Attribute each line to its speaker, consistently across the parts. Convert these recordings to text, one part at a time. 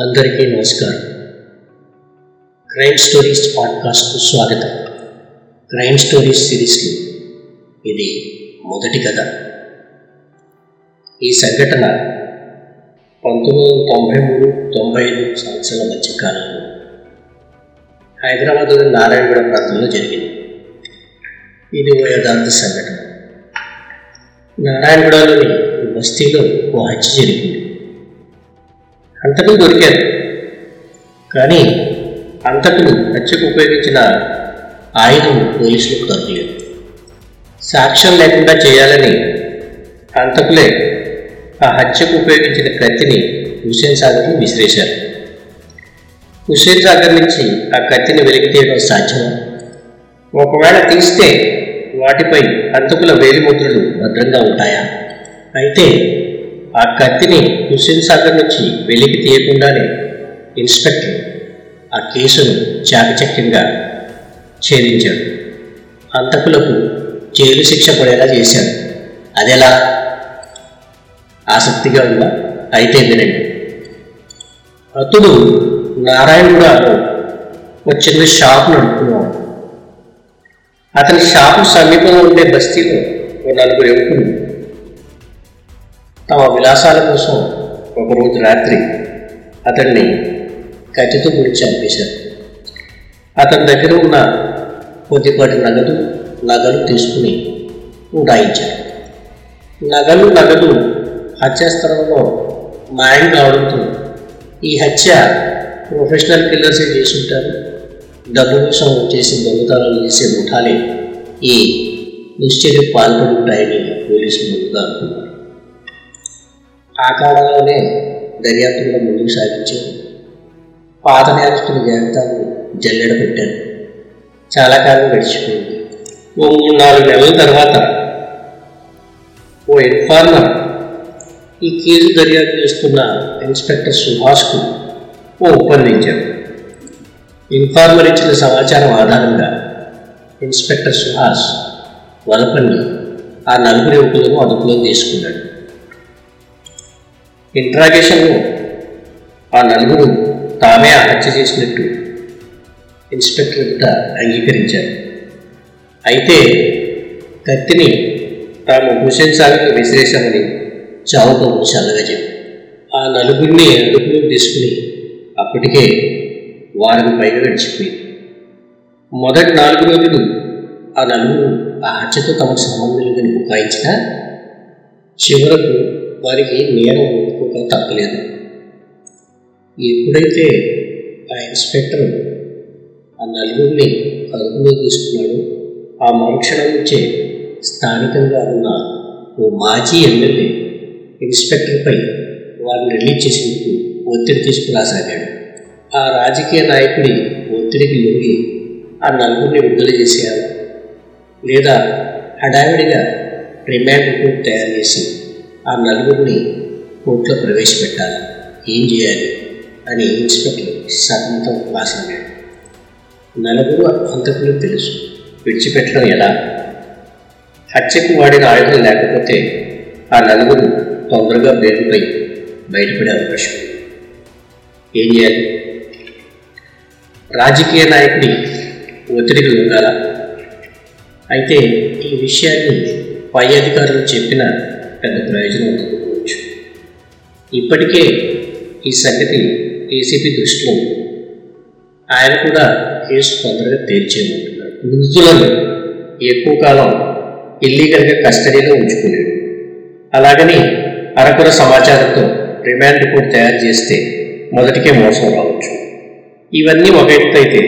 Speaker 1: అందరికీ నమస్కారం. Crime stories పాడ్కాస్ట్కు స్వాగతం. క్రైమ్ స్టోరీస్ సిరీస్లో ఇది మొదటి కథ. ఈ సంఘటన పంతొమ్మిది వందల తొంభై మూడు తొంభై ఐదు సంవత్సరాల మధ్య కాలంలో హైదరాబాద్లోని నారాయణగూడ ప్రాంతంలో జరిగింది. ఇది ఓ యథార్థ సంఘటన. నారాయణగూడలోని బస్తీలో ఓ హత్య జరిగింది. హంతకులు దొరికారు. కానీ హంతకులు హత్యకు ఉపయోగించిన ఆయుధం పోలీసులకు దొరకలేదు సాక్ష్యం లేకుండా చేయాలని హంతకులే ఆ హత్యకు ఉపయోగించిన కత్తిని హుసేన్ సాగర్ని విసిరేశారు. హుసేన్ సాగర్ నుంచి ఆ కత్తిని వెలికి తీయడం సాధ్యమా? ఒకవేళ తీస్తే వాటిపై హంతకుల వేలిముద్రలు భద్రంగా ఉంటాయా? అయితే ఆ కత్తిని హుస్సేన్ సాగర్ నుంచి వెలికి తీయకుండానే ఇన్స్పెక్టర్ ఆ కేసును చాకచక్యంగా ఛేదించాడు. హంతకులకు జైలు శిక్ష పడేలా చేశాడు. అదెలా? ఆసక్తిగా ఉందా? అయితే వినండి. అతడు నారాయణగూడలో ఒక చిన్న షాప్ నడుపుకున్నాడు అతని షాపు సమీపంలో ఉండే బస్తీలో ఓ నలుగురు యువకులు తమ విలాసాల కోసం ఒకరోజు రాత్రి అతన్ని కత్తితో పొడి చంపేశారు. అతని దగ్గర ఉన్న కొద్దిపాటి నగదు నగలు తీసుకుని ఉడాయించారు. నగలు నగదు హత్యాస్థలంలో మాయం కావడంతో ఈ హత్య ప్రొఫెషనల్ కిల్లర్సే చేసుంటారు డబ్బు కోసం చేసి దొంగతనాలు చేసే ముఠాలే ఈ నిశ్చర్య పాల్పడి ఉంటాయని పోలీసులు ముందుగా అనుకున్నారు ఆ కాలంలోనే దర్యాప్తులో ముందుకు సాగించారు. పాత నేరస్తుల జాబితాను జల్లెడ పెట్టారు. చాలా కాలం గడిచిపోయింది. ఓ మూడు నాలుగు నెలల తర్వాత ఓ ఇన్ఫార్మర్ ఈ కేసు దర్యాప్తు చేస్తున్న ఇన్స్పెక్టర్ సుభాష్కు ఓ ఒప్పందించారు. ఇన్ఫార్మర్ ఇచ్చిన సమాచారం ఆధారంగా ఇన్స్పెక్టర్ సుహాస్ వలపల్లి ఆ నలుగురు యువకులను అదుపులో తీసుకున్నాడు. ఇంట్రాగేషన్ను ఆ నలుగురు తామే హత్య చేసినట్టు ఇన్స్పెక్టర్ వద్ద అంగీకరించారు. అయితే కత్తిని తాము హుసేన్ సాగర్కు విసిరేశామని చావుతో చల్లగా చెప్పి ఆ నలుగురిని అదుపులోకి తీసుకుని అప్పటికే వారం పైగా నడిచిపోయింది. మొదటి నాలుగు రోజులు ఆ నలుగురు ఆ హత్యతో తమకు సంబంధం లేదని బుకాయించిన చివరకు వారికి నేరం ఒప్పుకోక తప్పలేదు. ఎప్పుడైతే ఆ ఇన్స్పెక్టర్ ఆ నలుగురిని అదుపులో తీసుకున్నాడో ఆ మరుక్షణం నుంచే స్థానికంగా ఉన్న ఓ మాజీ ఎమ్మెల్యే ఇన్స్పెక్టర్పై వారిని రిలీజ్ చేసేందుకు ఒత్తిడి తీసుకురాసాగాడు. ఆ రాజకీయ నాయకుడి ఒత్తిడికి లొంగి ఆ నలుగురిని విడుదల చేసేయాలి లేదా హడావిడిగా రిమాండ్ రిపోర్ట్ తయారు చేసి ఆ నలుగురిని కోర్టులో ప్రవేశపెట్టాలి. ఏం చేయాలి? అని ఇన్స్పెక్టర్ సతంతో క్లాస్ అన్నాడు నలుగురు హంతకులు తెలుసు. విడిచిపెట్టడం ఎలా? హత్యకు వాడిన ఆయుధం లేకపోతే ఆ నలుగురు తొందరగా బెయిల్పై బయటపడే అవకాశం ఏం చేయాలి? రాజకీయ నాయకుడి ఒత్తిడికి ఉండాలా అయితే ఈ విషయాన్ని పై అధికారులు చెప్పిన పెద్ద ప్రయోజనం ఉండకపోవచ్చు. ఇప్పటికే ఈ సంగతి ఏసీపీ దృష్టిలో ఆయన కూడా కేసు తొందరగా తేల్చేయమంటున్నారు నిందితులను ఎక్కువ కాలం ఇల్లీగల్గా కస్టడీలో ఉంచుకోలేడు అలాగని అరకుర సమాచారంతో రిమాండ్ రిపోర్ట్ తయారు చేస్తే మొదటికే మోసం రావచ్చు. ఇవన్నీ ఒక ఎత్తు అయితే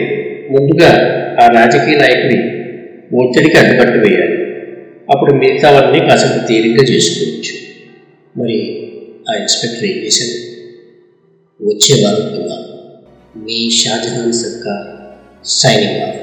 Speaker 1: ముందుగా ఆ రాజకీయ నాయకుడి ఒత్తిడికి అడ్డుకట్టు వేయాలి. అప్పుడు మిగతావన్నీ కాసేపు తీరిగ్గా చేసుకోవచ్చు. మరి ఆ ఇన్స్పెక్టర్ ఏం చేశాడు? వచ్చే వారం కల్లా మీ షాజహాన్ సర్కార్ సైనింగ్ ఆఫ్